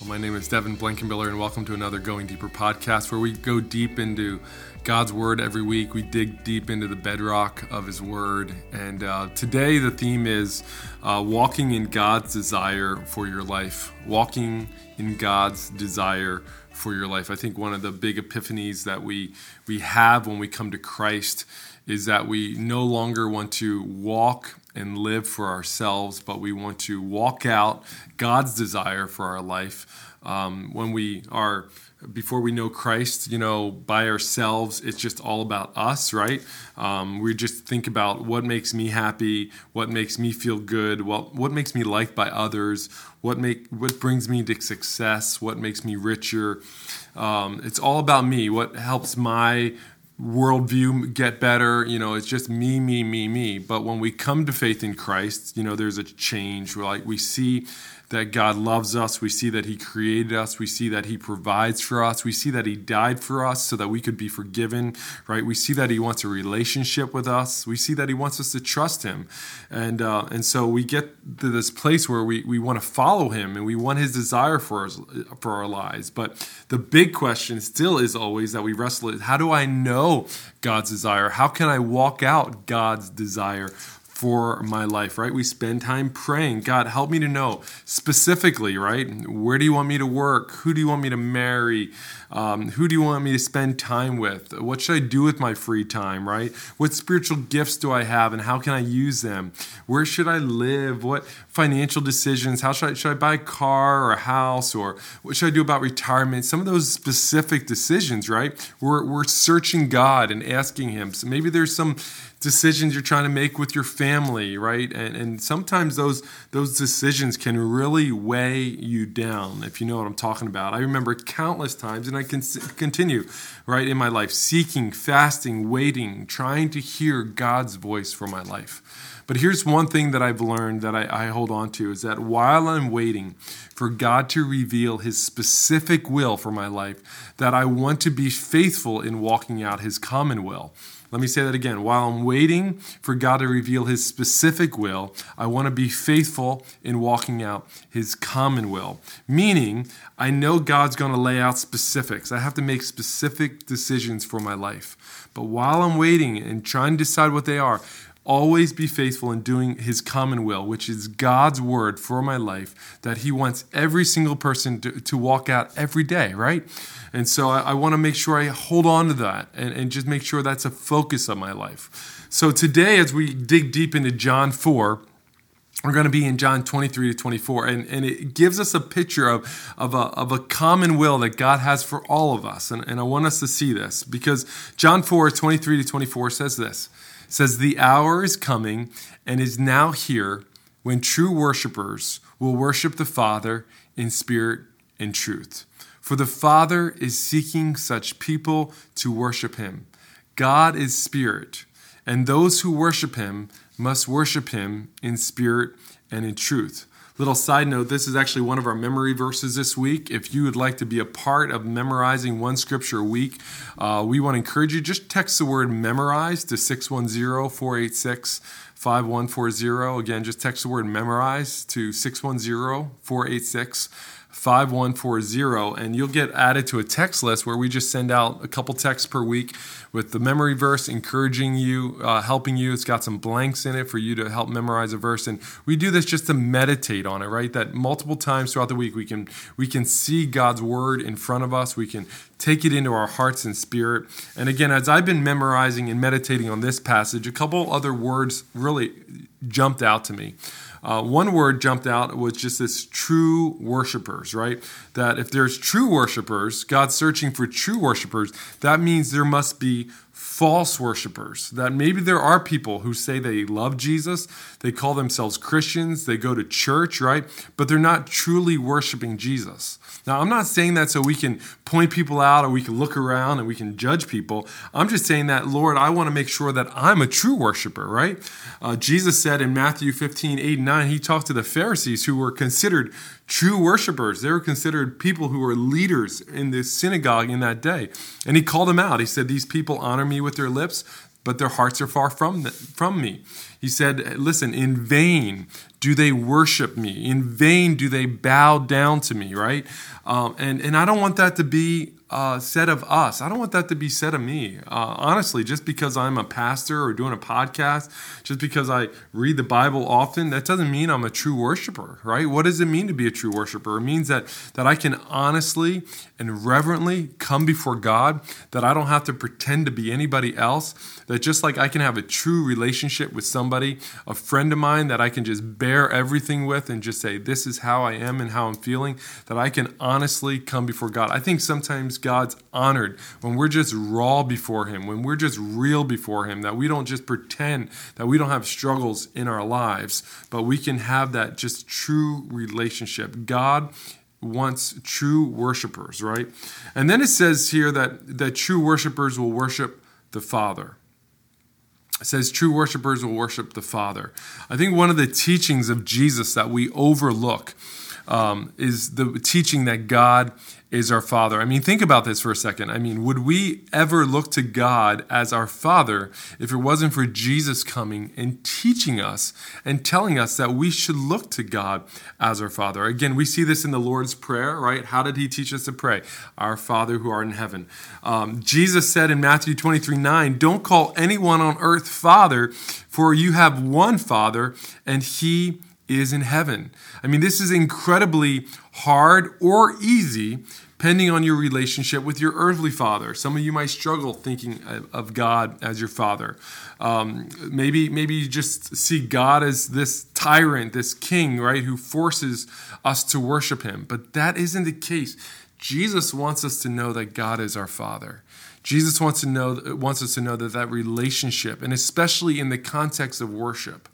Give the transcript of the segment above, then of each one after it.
Well, my name is Devin Blankenbiller, and welcome to another Going Deeper podcast where we go deep into God's Word every week. We dig deep into the bedrock of His Word. And uh, today, the theme is uh, walking in God's desire for your life. Walking in God's desire for your life. I think one of the big epiphanies that we, we have when we come to Christ is that we no longer want to walk and live for ourselves, but we want to walk out God's desire for our life. Um, when we are before we know Christ, you know, by ourselves, it's just all about us, right? Um, we just think about what makes me happy, what makes me feel good, what what makes me liked by others, what make what brings me to success, what makes me richer. Um, it's all about me. What helps my worldview get better. You know, it's just me, me, me, me. But when we come to faith in Christ, you know, there's a change. We're like we see that God loves us. We see that He created us. We see that He provides for us. We see that He died for us so that we could be forgiven, right? We see that He wants a relationship with us. We see that He wants us to trust Him. And, uh, and so we get to this place where we, we want to follow Him and we want His desire for, us, for our lives. But the big question still is always that we wrestle is how do I know God's desire? How can I walk out God's desire for my life, right? We spend time praying. God, help me to know specifically, right? Where do you want me to work? Who do you want me to marry? Um, who do you want me to spend time with? What should I do with my free time, right? What spiritual gifts do I have and how can I use them? Where should I live? What financial decisions? How should I, should I buy a car or a house? Or what should I do about retirement? Some of those specific decisions, right? We're, we're searching God and asking Him. So maybe there's some decisions you're trying to make with your family, right? And, and sometimes those those decisions can really weigh you down, if you know what I'm talking about. I remember countless times, and I can continue, right, in my life, seeking, fasting, waiting, trying to hear God's voice for my life. But here's one thing that I've learned that I, I, hold on to is that while I'm waiting for God to reveal His specific will for my life, that I want to be faithful in walking out His common will. Let me say that again. While I'm waiting for God to reveal His specific will, I want to be faithful in walking out His common will. Meaning, I know God's going to lay out specifics. I have to make specific decisions for my life. But while I'm waiting and trying to decide what they are, always be faithful in doing his common will, which is God's word for my life, that he wants every single person to, to walk out every day, right? And so I, I want to make sure I hold on to that and, and just make sure that's a focus of my life. So today, as we dig deep into John 4, we're going to be in John 23 to 24, and, and it gives us a picture of, of, a, of a common will that God has for all of us. And, and I want us to see this because John 4 23 to 24 says this says, The hour is coming and is now here when true worshipers will worship the Father in spirit and truth. For the Father is seeking such people to worship him. God is spirit, and those who worship him must worship him in spirit and in truth. Little side note this is actually one of our memory verses this week. If you would like to be a part of memorizing one scripture a week, uh, we want to encourage you just text the word memorize to 610 486 5140. Again, just text the word memorize to 610 486 5140 and you'll get added to a text list where we just send out a couple texts per week with the memory verse encouraging you uh, helping you. It's got some blanks in it for you to help memorize a verse and we do this just to meditate on it right? That multiple times throughout the week we can we can see god's word in front of us. We can take it into our hearts and spirit. And again as i've been memorizing and meditating on this passage a couple other words really jumped out to me uh, one word jumped out was just this true worshipers, right? That if there's true worshipers, God's searching for true worshipers, that means there must be false worshipers. That maybe there are people who say they love Jesus, they call themselves Christians, they go to church, right? But they're not truly worshiping Jesus. Now, I'm not saying that so we can point people out or we can look around and we can judge people. I'm just saying that, Lord, I want to make sure that I'm a true worshiper, right? Uh, Jesus said in Matthew 15, 8 and 9, he talked to the Pharisees who were considered true worshipers. They were considered people who were leaders in the synagogue in that day. And he called them out. He said, These people honor me with their lips, but their hearts are far from, the, from me. He said, Listen, in vain do they worship me. In vain do they bow down to me, right? Um, and, and I don't want that to be uh, said of us. I don't want that to be said of me. Uh, honestly, just because I'm a pastor or doing a podcast, just because I read the Bible often, that doesn't mean I'm a true worshiper, right? What does it mean to be a true worshiper? It means that that I can honestly and reverently come before God, that I don't have to pretend to be anybody else, that just like I can have a true relationship with somebody, a friend of mine that I can just bear everything with and just say, This is how I am and how I'm feeling, that I can honestly come before God. I think sometimes God's honored when we're just raw before Him, when we're just real before Him, that we don't just pretend that we don't have struggles in our lives, but we can have that just true relationship. God wants true worshipers, right? And then it says here that, that true worshipers will worship the Father. It says true worshipers will worship the Father. I think one of the teachings of Jesus that we overlook um, is the teaching that God is our Father. I mean, think about this for a second. I mean, would we ever look to God as our Father if it wasn't for Jesus coming and teaching us and telling us that we should look to God as our Father? Again, we see this in the Lord's Prayer, right? How did He teach us to pray? Our Father who art in heaven. Um, Jesus said in Matthew 23 9, Don't call anyone on earth Father, for you have one Father, and He is in heaven. I mean, this is incredibly hard or easy depending on your relationship with your earthly father. Some of you might struggle thinking of God as your father. Um, maybe, maybe you just see God as this tyrant, this king, right, who forces us to worship him. But that isn't the case. Jesus wants us to know that God is our father. Jesus wants to know wants us to know that that relationship, and especially in the context of worship,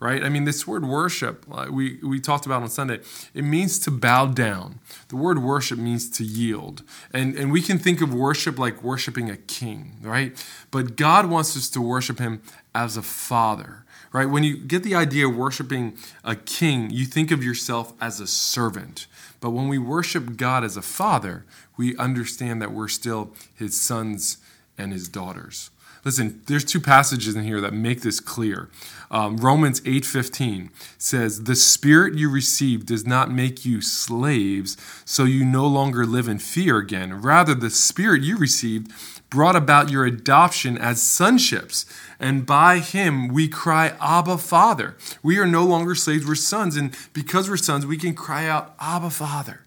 right? I mean, this word worship, uh, we, we talked about on Sunday, it means to bow down. The word worship means to yield. And, and we can think of worship like worshiping a king, right? But God wants us to worship him as a father, right? When you get the idea of worshiping a king, you think of yourself as a servant. But when we worship God as a father, we understand that we're still his sons and his daughters. Listen, there's two passages in here that make this clear. Um, Romans 8:15 says, "The spirit you received does not make you slaves, so you no longer live in fear again. Rather, the spirit you received brought about your adoption as sonships, and by him we cry, Abba, Father. We are no longer slaves, we're sons, and because we're sons, we can cry out, Abba, Father.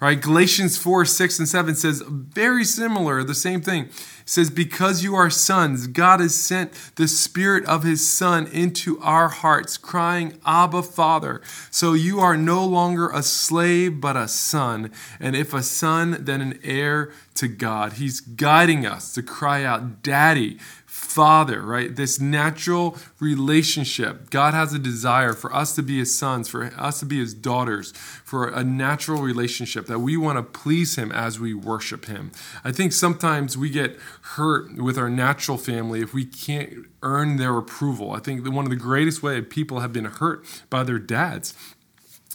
Right? Galatians 4, 6, and 7 says very similar, the same thing says, Because you are sons, God has sent the Spirit of His Son into our hearts, crying, Abba, Father. So you are no longer a slave, but a son. And if a son, then an heir to God. He's guiding us to cry out, Daddy, father, right? This natural relationship. God has a desire for us to be his sons, for us to be his daughters, for a natural relationship that we want to please him as we worship him. I think sometimes we get hurt with our natural family if we can't earn their approval. I think one of the greatest way people have been hurt by their dads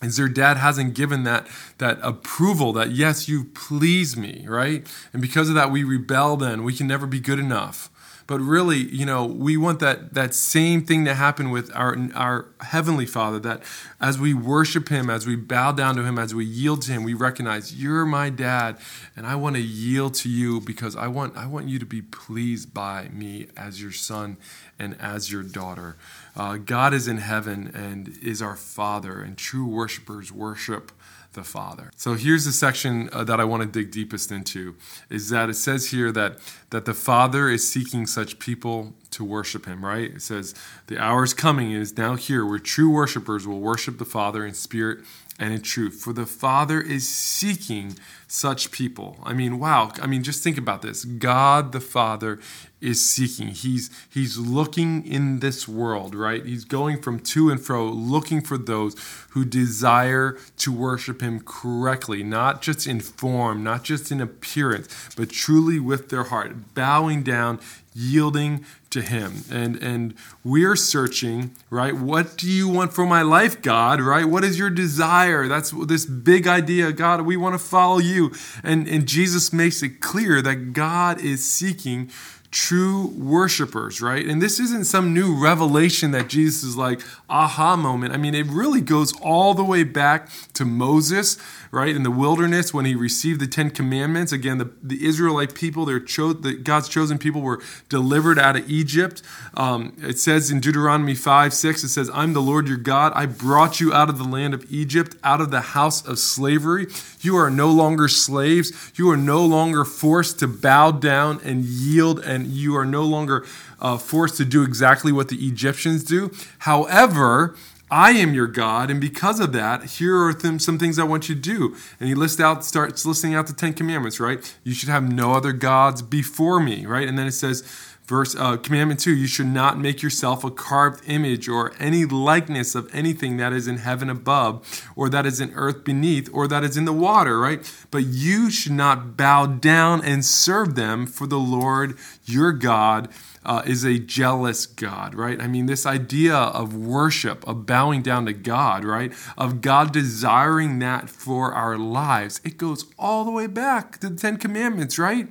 is their dad hasn't given that that approval that yes you please me right and because of that we rebel then we can never be good enough but really, you know, we want that that same thing to happen with our our heavenly Father. That as we worship Him, as we bow down to Him, as we yield to Him, we recognize you're my dad, and I want to yield to you because I want I want you to be pleased by me as your son and as your daughter. Uh, God is in heaven and is our Father, and true worshipers worship the Father. So here's the section uh, that I want to dig deepest into is that it says here that that the Father is seeking such people to worship him, right? It says the hour is coming and is now here where true worshipers will worship the Father in spirit and in truth. For the Father is seeking such people. I mean, wow. I mean, just think about this. God the Father is seeking. He's he's looking in this world, right? He's going from to and fro looking for those who desire to worship him correctly, not just in form, not just in appearance, but truly with their heart, bowing down, yielding to him. And and we're searching right? What do you want for my life god right? What is your desire? That's this big idea. God we want to follow you. And and jesus makes it clear that god is seeking true worshipers, right? And this isn't some new revelation that Jesus is like, aha moment. I mean, it really goes all the way back to Moses, right? In the wilderness when he received the Ten Commandments. Again, the, the Israelite people, their cho- the, God's chosen people, were delivered out of Egypt. Um, it says in Deuteronomy 5 6, it says, I'm the Lord your God. I brought you out of the land of Egypt, out of the house of slavery. You are no longer slaves. You are no longer forced to bow down and yield and and you are no longer uh, forced to do exactly what the Egyptians do. However, I am your God, and because of that, here are th- some things I want you to do. And he lists out, starts listing out the Ten Commandments, right? You should have no other gods before me, right? And then it says, Verse uh, commandment two: You should not make yourself a carved image or any likeness of anything that is in heaven above, or that is in earth beneath, or that is in the water. Right? But you should not bow down and serve them, for the Lord your God uh, is a jealous God, right? I mean, this idea of worship, of bowing down to God, right? Of God desiring that for our lives, it goes all the way back to the Ten Commandments, right?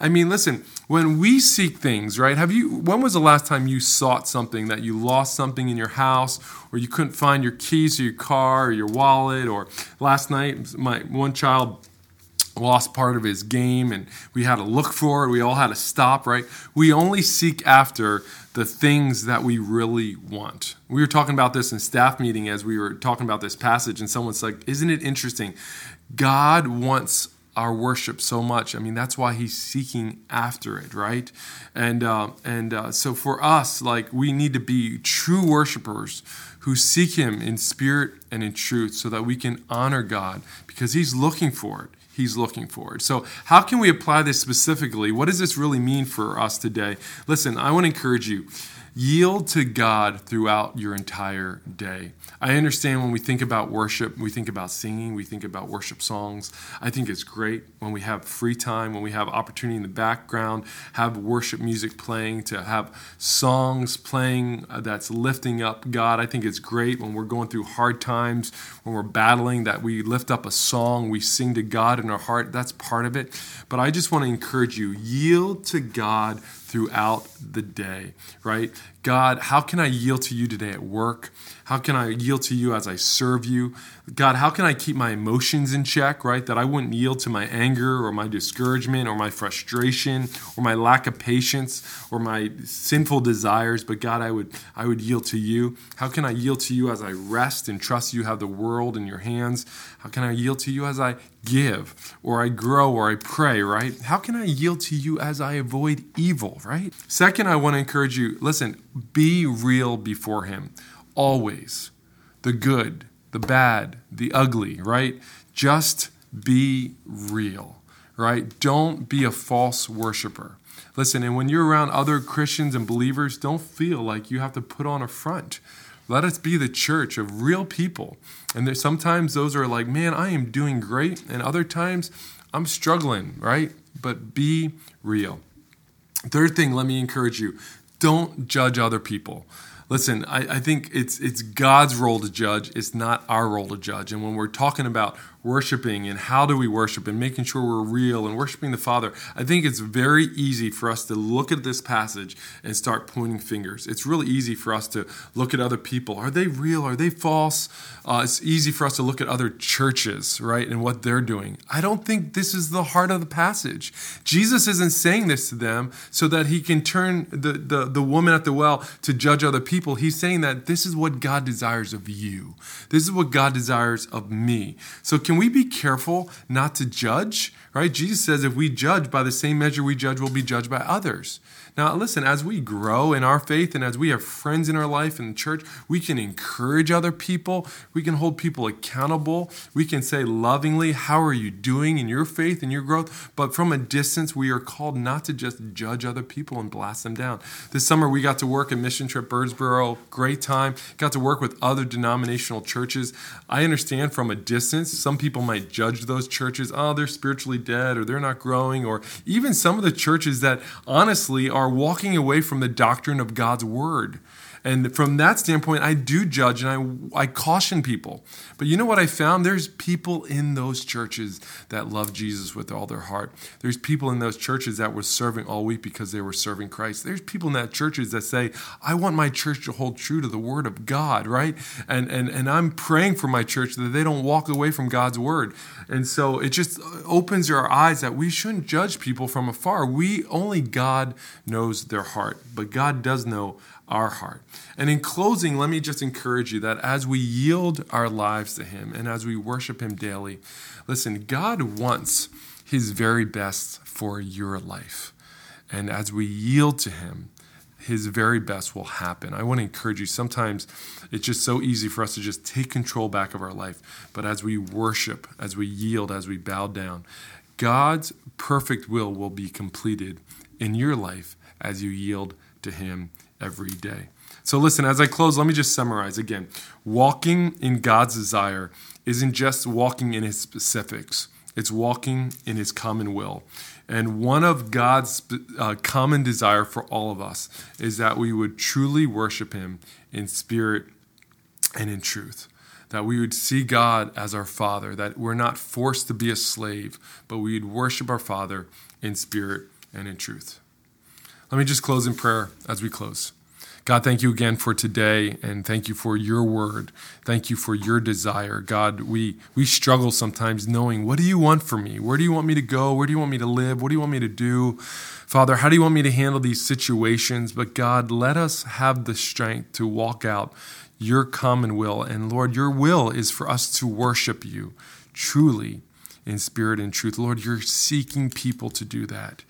I mean, listen, when we seek things, right? Have you, when was the last time you sought something that you lost something in your house or you couldn't find your keys to your car or your wallet or last night, my one child, lost part of his game and we had to look for it. We all had to stop, right? We only seek after the things that we really want. We were talking about this in staff meeting as we were talking about this passage, and someone's like, Isn't it interesting? God wants our worship so much. I mean, that's why he's seeking after it, right? And uh, and uh, so for us, like we need to be true worshipers who seek Him in spirit and in truth, so that we can honor God because He's looking for it he's looking for. It. So, how can we apply this specifically? What does this really mean for us today? Listen, I want to encourage you yield to God throughout your entire day. I understand when we think about worship, we think about singing, we think about worship songs. I think it's great when we have free time, when we have opportunity in the background, have worship music playing, to have songs playing uh, that's lifting up God. I think it's great when we're going through hard times, when we're battling, that we lift up a song, we sing to God in our heart. That's part of it. But I just want to encourage you yield to God throughout the day, right? God, how can I yield to you today at work? How can I yield to you as I serve you? God, how can I keep my emotions in check, right? That I wouldn't yield to my anger or my discouragement or my frustration or my lack of patience or my sinful desires, but God, I would I would yield to you. How can I yield to you as I rest and trust you have the world in your hands? How can I yield to you as I give or I grow or I pray, right? How can I yield to you as I avoid evil, right? Second, I want to encourage you, listen, be real before him always. The good, the bad, the ugly, right? Just be real, right? Don't be a false worshiper. Listen, and when you're around other Christians and believers, don't feel like you have to put on a front. Let us be the church of real people. And sometimes those are like, man, I am doing great. And other times I'm struggling, right? But be real. Third thing, let me encourage you don't judge other people. Listen, I, I, think it's it's God's role to judge. It's not our role to judge. And when we're talking about worshiping and how do we worship and making sure we're real and worshiping the Father, I think it's very easy for us to look at this passage and start pointing fingers. It's really easy for us to look at other people. Are they real? Are they false? Uh, it's easy for us to look at other churches, right, and what they're doing. I don't think this is the heart of the passage. Jesus isn't saying this to them so that he can turn the, the, the woman at the well to judge other people. He's saying that this is what God desires of you. This is what God desires of me. So can can we be careful not to judge? Right? Jesus says if we judge by the same measure we judge, we'll be judged by others. Now, listen, as we grow in our faith and as we have friends in our life in the church, we can encourage other people. We can hold people accountable. We can say lovingly, How are you doing in your faith and your growth? But from a distance, we are called not to just judge other people and blast them down. This summer, we got to work at Mission Trip Birdsboro. Great time. Got to work with other denominational churches. I understand from a distance, some people might judge those churches. Oh, they're spiritually dead or they're not growing, or even some of the churches that honestly are walking away from the doctrine of God's word. And from that standpoint, I do judge and I, I caution people. But you know what I found? There's people in those churches that love Jesus with all their heart. There's people in those churches that were serving all week because they were serving Christ. There's people in that churches that say, I want my church to hold true to the word of God, right? And and and I'm praying for my church that they don't walk away from God's word. And so it just opens our eyes that we shouldn't judge people from afar. We only God knows their heart, but God does know our heart. And in closing, let me just encourage you that as we yield our lives to Him and as we worship Him daily, listen, God wants His very best for your life. And as we yield to Him, his very best will happen. I want to encourage you. Sometimes it's just so easy for us to just take control back of our life. But as we worship, as we yield, as we bow down, God's perfect will will be completed in your life as you yield to Him every day. So, listen, as I close, let me just summarize again. Walking in God's desire isn't just walking in His specifics, it's walking in His common will. And one of God's uh, common desire for all of us is that we would truly worship Him in spirit and in truth. That we would see God as our Father, that we're not forced to be a slave, but we would worship our Father in spirit and in truth. Let me just close in prayer as we close. God, thank you again for today and thank you for your word. Thank you for your desire. God, we, we struggle sometimes knowing what do you want for me? Where do you want me to go? Where do you want me to live? What do you want me to do? Father, how do you want me to handle these situations? But God, let us have the strength to walk out your common will. And Lord, your will is for us to worship you truly in spirit and truth. Lord, you're seeking people to do that.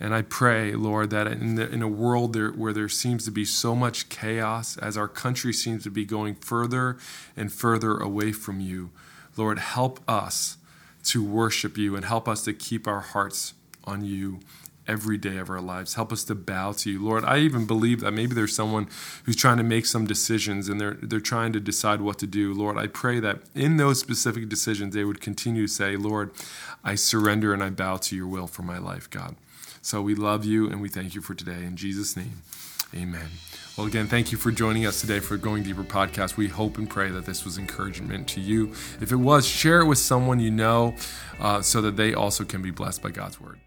And I pray, Lord, that in, the, in a world there, where there seems to be so much chaos, as our country seems to be going further and further away from you, Lord, help us to worship you and help us to keep our hearts on you every day of our lives. Help us to bow to you. Lord, I even believe that maybe there's someone who's trying to make some decisions and they're they're trying to decide what to do. Lord, I pray that in those specific decisions they would continue to say, "Lord, I surrender and I bow to your will for my life, God." So we love you and we thank you for today. In Jesus' name, amen. Well, again, thank you for joining us today for Going Deeper podcast. We hope and pray that this was encouragement to you. If it was, share it with someone you know uh, so that they also can be blessed by God's word.